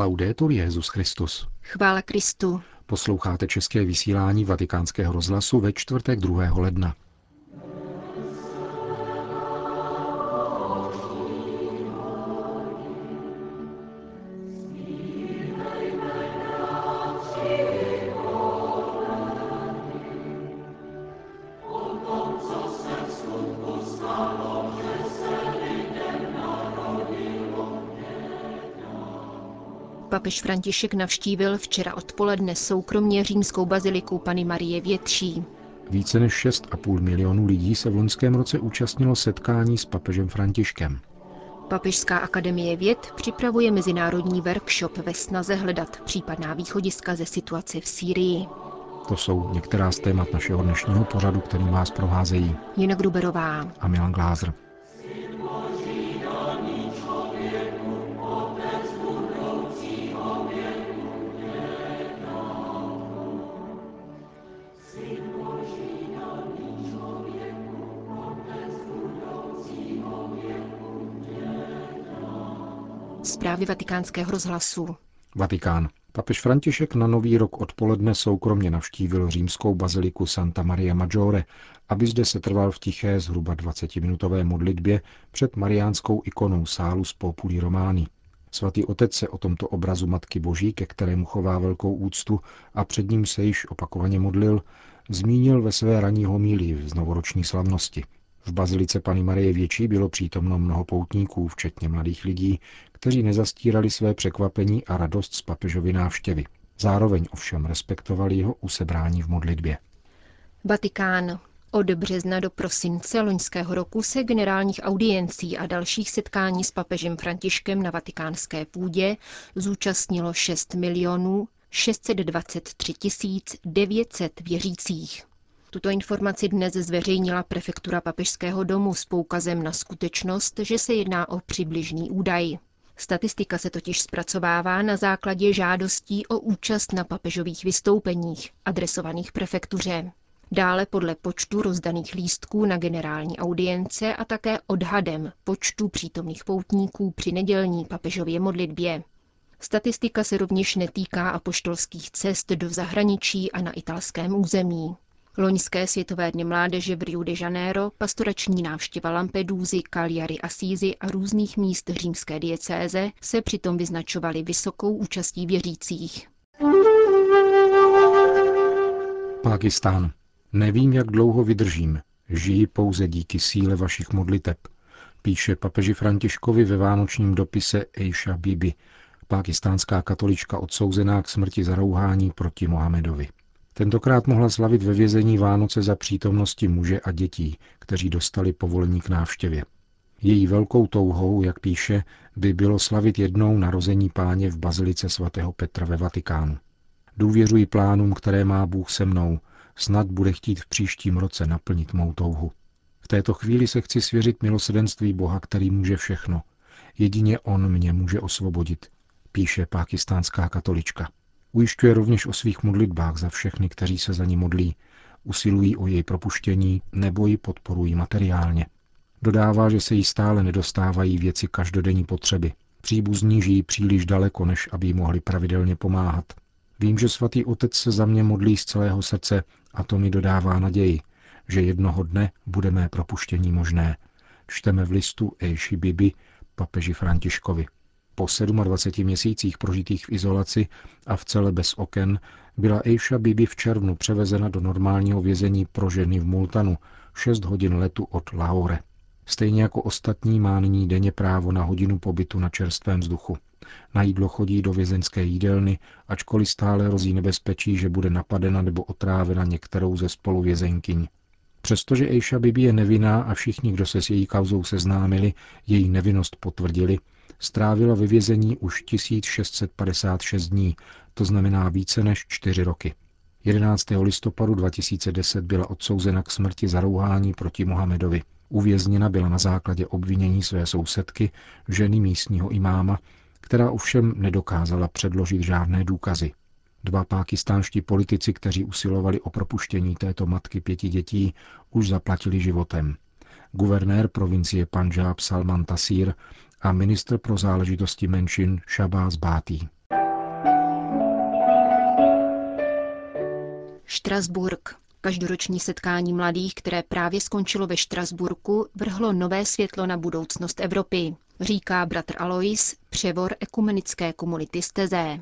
Laudetur Jezus Christus. Chvála Kristu. Posloucháte české vysílání Vatikánského rozhlasu ve čtvrtek 2. ledna. Papež František navštívil včera odpoledne soukromně římskou baziliku Pany Marie Větší. Více než 6,5 milionů lidí se v loňském roce účastnilo setkání s papežem Františkem. Papežská akademie věd připravuje mezinárodní workshop ve snaze hledat případná východiska ze situace v Sýrii. To jsou některá z témat našeho dnešního pořadu, který vás provázejí Jena Gruberová a Milan Glázer. Zprávy vatikánského rozhlasu. Vatikán. Papež František na nový rok odpoledne soukromně navštívil římskou baziliku Santa Maria Maggiore, aby zde se trval v tiché zhruba 20-minutové modlitbě před mariánskou ikonou sálu z Populi Romány. Svatý otec se o tomto obrazu Matky Boží, ke kterému chová velkou úctu a před ním se již opakovaně modlil, zmínil ve své ranní homílii v novoroční slavnosti. V bazilice Pany Marie Větší bylo přítomno mnoho poutníků, včetně mladých lidí, kteří nezastírali své překvapení a radost z papežovy návštěvy. Zároveň ovšem respektovali jeho usebrání v modlitbě. Vatikán. Od března do prosince loňského roku se generálních audiencí a dalších setkání s papežem Františkem na vatikánské půdě zúčastnilo 6 milionů 623 900 věřících. Tuto informaci dnes zveřejnila prefektura papežského domu s poukazem na skutečnost, že se jedná o přibližný údaj. Statistika se totiž zpracovává na základě žádostí o účast na papežových vystoupeních, adresovaných prefektuře. Dále podle počtu rozdaných lístků na generální audience a také odhadem počtu přítomných poutníků při nedělní papežově modlitbě. Statistika se rovněž netýká apoštolských cest do zahraničí a na italském území. Loňské světové dny mládeže v Rio de Janeiro, pastorační návštěva Lampedusy, Cagliari Assisi a různých míst římské diecéze se přitom vyznačovaly vysokou účastí věřících. Pákistán. Nevím, jak dlouho vydržím. Žiji pouze díky síle vašich modliteb, píše papeži Františkovi ve vánočním dopise Eisha Bibi, pákistánská katolička odsouzená k smrti za rouhání proti Mohamedovi. Tentokrát mohla slavit ve vězení Vánoce za přítomnosti muže a dětí, kteří dostali povolení k návštěvě. Její velkou touhou, jak píše, by bylo slavit jednou narození páně v bazilice svatého Petra ve Vatikánu. Důvěřuji plánům, které má Bůh se mnou, snad bude chtít v příštím roce naplnit mou touhu. V této chvíli se chci svěřit milosedenství Boha, který může všechno. Jedině On mě může osvobodit, píše pákistánská katolička. Ujišťuje rovněž o svých modlitbách za všechny, kteří se za ní modlí, usilují o její propuštění nebo ji podporují materiálně. Dodává, že se jí stále nedostávají věci každodenní potřeby. Příbuzní žijí příliš daleko, než aby jí mohli pravidelně pomáhat. Vím, že svatý otec se za mě modlí z celého srdce a to mi dodává naději, že jednoho dne bude mé propuštění možné. Čteme v listu Eishi Bibi papeži Františkovi. Po 27 měsících prožitých v izolaci a v celé bez oken byla Eisha Bibi v červnu převezena do normálního vězení pro ženy v Multanu 6 hodin letu od Lahore. Stejně jako ostatní má nyní denně právo na hodinu pobytu na čerstvém vzduchu. Na jídlo chodí do vězenské jídelny, ačkoliv stále hrozí nebezpečí, že bude napadena nebo otrávena některou ze spoluvězenkyň. Přestože Eisha Bibi je nevinná a všichni, kdo se s její kauzou seznámili, její nevinnost potvrdili, strávila ve vězení už 1656 dní, to znamená více než čtyři roky. 11. listopadu 2010 byla odsouzena k smrti za rouhání proti Mohamedovi. Uvězněna byla na základě obvinění své sousedky, ženy místního imáma, která ovšem nedokázala předložit žádné důkazy. Dva pákistánští politici, kteří usilovali o propuštění této matky pěti dětí, už zaplatili životem. Guvernér provincie Punjab Salman Tasir a ministr pro záležitosti menšin Šabás Bátý. Štrasburg. Každoroční setkání mladých, které právě skončilo ve Štrasburku, vrhlo nové světlo na budoucnost Evropy, říká bratr Alois, převor ekumenické komunity Stezé.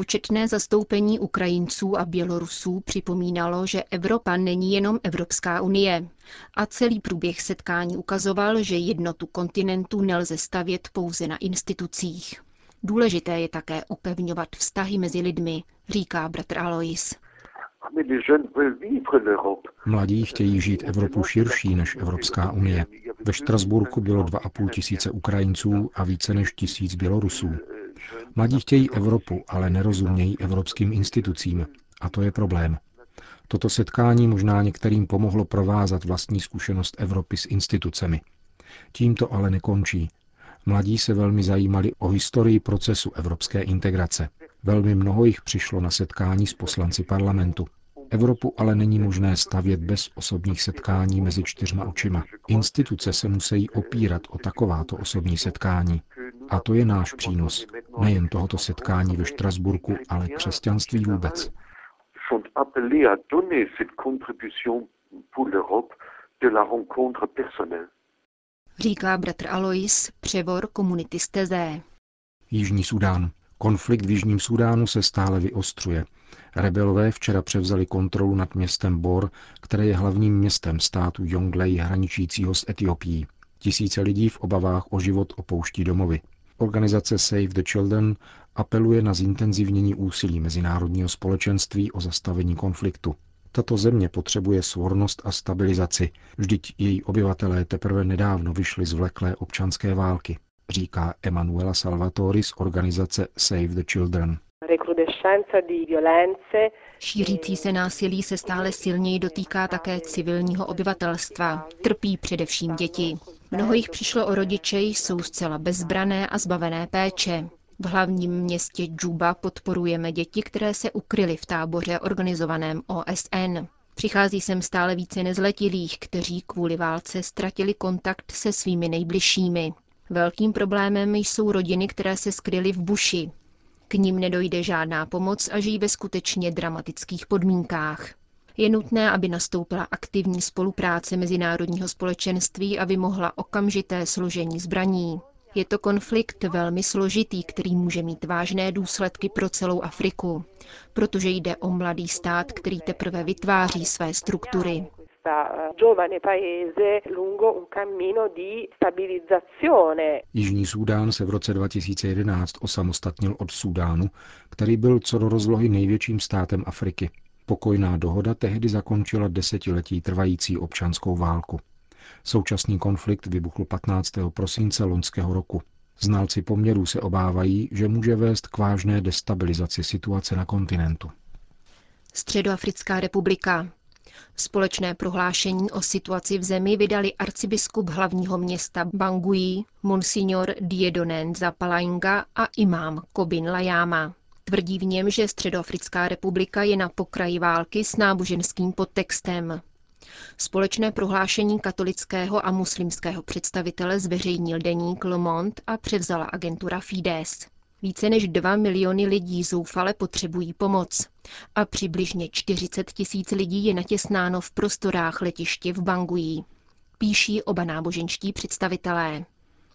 Početné zastoupení Ukrajinců a Bělorusů připomínalo, že Evropa není jenom Evropská unie. A celý průběh setkání ukazoval, že jednotu kontinentu nelze stavět pouze na institucích. Důležité je také upevňovat vztahy mezi lidmi, říká bratr Alois. Mladí chtějí žít Evropu širší než Evropská unie. Ve Štrasburku bylo 2,5 tisíce Ukrajinců a více než tisíc Bělorusů. Mladí chtějí Evropu, ale nerozumějí evropským institucím. A to je problém. Toto setkání možná některým pomohlo provázat vlastní zkušenost Evropy s institucemi. Tím to ale nekončí. Mladí se velmi zajímali o historii procesu evropské integrace. Velmi mnoho jich přišlo na setkání s poslanci parlamentu. Evropu ale není možné stavět bez osobních setkání mezi čtyřma očima. Instituce se musí opírat o takováto osobní setkání. A to je náš přínos, nejen tohoto setkání ve Štrasburku, ale křesťanství vůbec. Říká bratr Alois, převor komunity z. Jižní Sudán. Konflikt v Jižním Sudánu se stále vyostřuje. Rebelové včera převzali kontrolu nad městem Bor, které je hlavním městem státu Jonglei hraničícího s Etiopií. Tisíce lidí v obavách o život opouští domovy. Organizace Save the Children apeluje na zintenzivnění úsilí mezinárodního společenství o zastavení konfliktu. Tato země potřebuje svornost a stabilizaci, vždyť její obyvatelé teprve nedávno vyšli z vleklé občanské války, říká Emanuela Salvatori z organizace Save the Children. Šířící se násilí se stále silněji dotýká také civilního obyvatelstva. Trpí především děti. Mnoho jich přišlo o rodiče, jsou zcela bezbrané a zbavené péče. V hlavním městě Džuba podporujeme děti, které se ukryly v táboře organizovaném OSN. Přichází sem stále více nezletilých, kteří kvůli válce ztratili kontakt se svými nejbližšími. Velkým problémem jsou rodiny, které se skryly v buši. K ním nedojde žádná pomoc a žijí ve skutečně dramatických podmínkách. Je nutné, aby nastoupila aktivní spolupráce mezinárodního společenství a vymohla okamžité složení zbraní. Je to konflikt velmi složitý, který může mít vážné důsledky pro celou Afriku, protože jde o mladý stát, který teprve vytváří své struktury. Jižní Súdán se v roce 2011 osamostatnil od Súdánu, který byl co do rozlohy největším státem Afriky. Pokojná dohoda tehdy zakončila desetiletí trvající občanskou válku. Současný konflikt vybuchl 15. prosince loňského roku. Znalci poměrů se obávají, že může vést k vážné destabilizaci situace na kontinentu. Středoafrická republika. Společné prohlášení o situaci v zemi vydali arcibiskup hlavního města Bangui, monsignor Diedonen Zapalainga a imám Kobin Lajama. Tvrdí v něm, že Středoafrická republika je na pokraji války s náboženským podtextem. Společné prohlášení katolického a muslimského představitele zveřejnil deník Le Monde a převzala agentura Fides. Více než 2 miliony lidí zoufale potřebují pomoc a přibližně 40 tisíc lidí je natěsnáno v prostorách letiště v Bangui. Píší oba náboženští představitelé.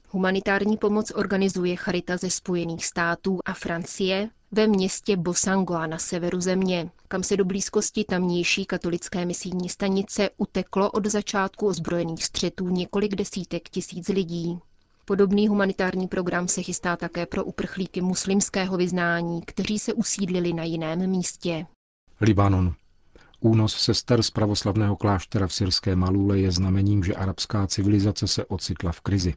Humanitární pomoc organizuje Charita ze Spojených států a Francie ve městě Bosangoa na severu země, kam se do blízkosti tamnější katolické misijní stanice uteklo od začátku ozbrojených střetů několik desítek tisíc lidí. Podobný humanitární program se chystá také pro uprchlíky muslimského vyznání, kteří se usídlili na jiném místě. Libanon. Únos sester z pravoslavného kláštera v syrské Malule je znamením, že arabská civilizace se ocitla v krizi.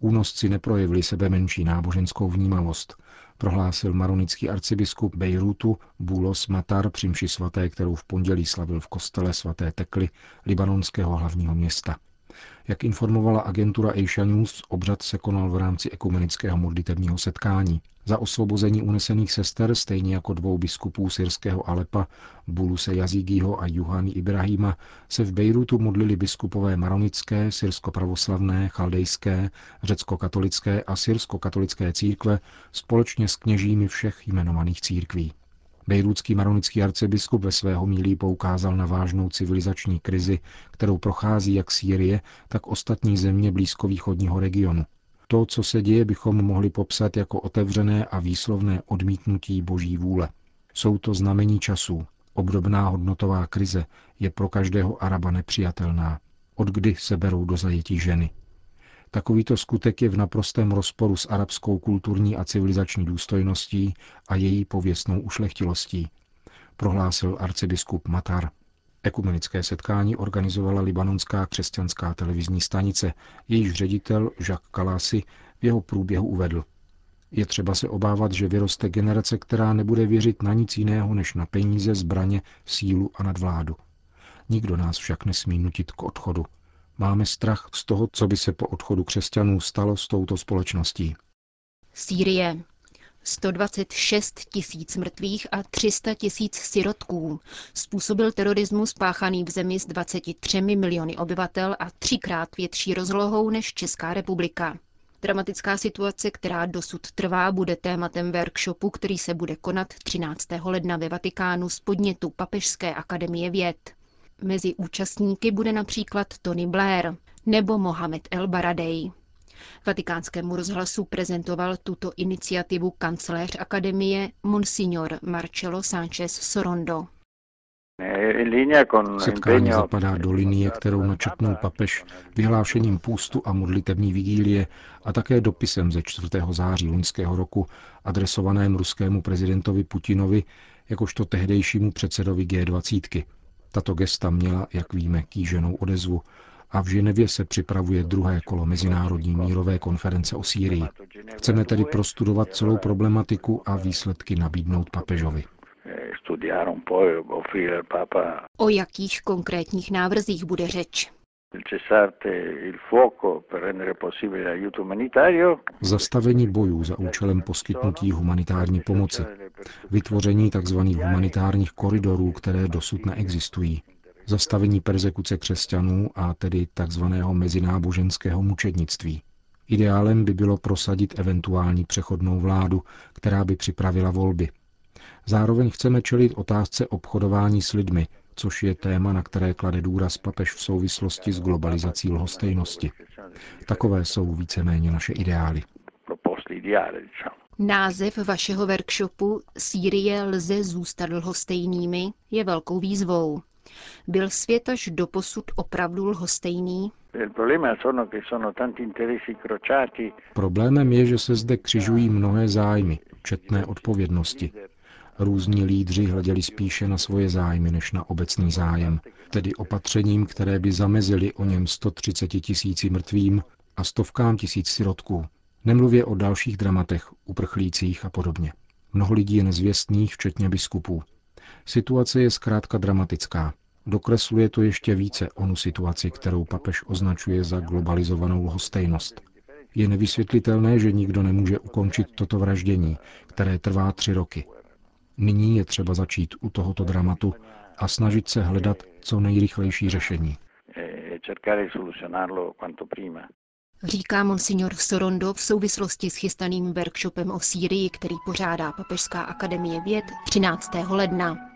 Únosci neprojevili sebe menší náboženskou vnímavost, prohlásil maronický arcibiskup Bejrutu Bulos Matar při mši svaté, kterou v pondělí slavil v kostele svaté Tekly, libanonského hlavního města. Jak informovala agentura Asia News, obřad se konal v rámci ekumenického modlitebního setkání. Za osvobození unesených sester, stejně jako dvou biskupů syrského Alepa, Buluse Jazígího a Juhany Ibrahima, se v Bejrutu modlili biskupové maronické, syrsko-pravoslavné, chaldejské, řecko-katolické a syrsko-katolické církve společně s kněžími všech jmenovaných církví. Bejrúdský maronický arcibiskup ve svého mílí poukázal na vážnou civilizační krizi, kterou prochází jak Sýrie, tak ostatní země blízkovýchodního regionu. To, co se děje, bychom mohli popsat jako otevřené a výslovné odmítnutí boží vůle. Jsou to znamení časů. Obdobná hodnotová krize je pro každého Araba nepřijatelná. Od kdy se berou do zajetí ženy? Takovýto skutek je v naprostém rozporu s arabskou kulturní a civilizační důstojností a její pověstnou ušlechtilostí, prohlásil arcibiskup Matar. Ekumenické setkání organizovala libanonská křesťanská televizní stanice, jejíž ředitel Jacques Kalasi v jeho průběhu uvedl. Je třeba se obávat, že vyroste generace, která nebude věřit na nic jiného než na peníze, zbraně, sílu a nadvládu. Nikdo nás však nesmí nutit k odchodu. Máme strach z toho, co by se po odchodu křesťanů stalo s touto společností. Sýrie. 126 tisíc mrtvých a 300 tisíc sirotků způsobil terorismus páchaný v zemi s 23 miliony obyvatel a třikrát větší rozlohou než Česká republika. Dramatická situace, která dosud trvá, bude tématem workshopu, který se bude konat 13. ledna ve Vatikánu z podnětu Papežské akademie věd. Mezi účastníky bude například Tony Blair nebo Mohamed El Baradej. Vatikánskému rozhlasu prezentoval tuto iniciativu kancléř akademie Monsignor Marcelo Sánchez Sorondo. Setkání zapadá do linie, kterou načetnul papež vyhlášením půstu a modlitební vigílie a také dopisem ze 4. září loňského roku adresovaném ruskému prezidentovi Putinovi jakožto tehdejšímu předsedovi G20. Tato gesta měla, jak víme, kýženou odezvu a v Ženevě se připravuje druhé kolo Mezinárodní mírové konference o Sýrii. Chceme tedy prostudovat celou problematiku a výsledky nabídnout papežovi. O jakých konkrétních návrzích bude řeč? Zastavení bojů za účelem poskytnutí humanitární pomoci. Vytvoření tzv. humanitárních koridorů, které dosud neexistují. Zastavení persekuce křesťanů a tedy tzv. mezináboženského mučednictví. Ideálem by bylo prosadit eventuální přechodnou vládu, která by připravila volby. Zároveň chceme čelit otázce obchodování s lidmi, což je téma, na které klade důraz papež v souvislosti s globalizací lhostejnosti. Takové jsou víceméně naše ideály. Název vašeho workshopu Sýrie lze zůstat lhostejnými je velkou výzvou. Byl svět až doposud opravdu lhostejný? Problémem je, že se zde křižují mnohé zájmy, četné odpovědnosti. Různí lídři hleděli spíše na svoje zájmy než na obecný zájem, tedy opatřením, které by zamezili o něm 130 tisíci mrtvým a stovkám tisíc sirotků. Nemluvě o dalších dramatech, uprchlících a podobně. Mnoho lidí je nezvěstných, včetně biskupů. Situace je zkrátka dramatická. Dokresluje to ještě více onu situaci, kterou papež označuje za globalizovanou lhostejnost. Je nevysvětlitelné, že nikdo nemůže ukončit toto vraždění, které trvá tři roky. Nyní je třeba začít u tohoto dramatu a snažit se hledat co nejrychlejší řešení. Říká monsignor Sorondo v souvislosti s chystaným workshopem o Sýrii, který pořádá Papežská akademie věd 13. ledna.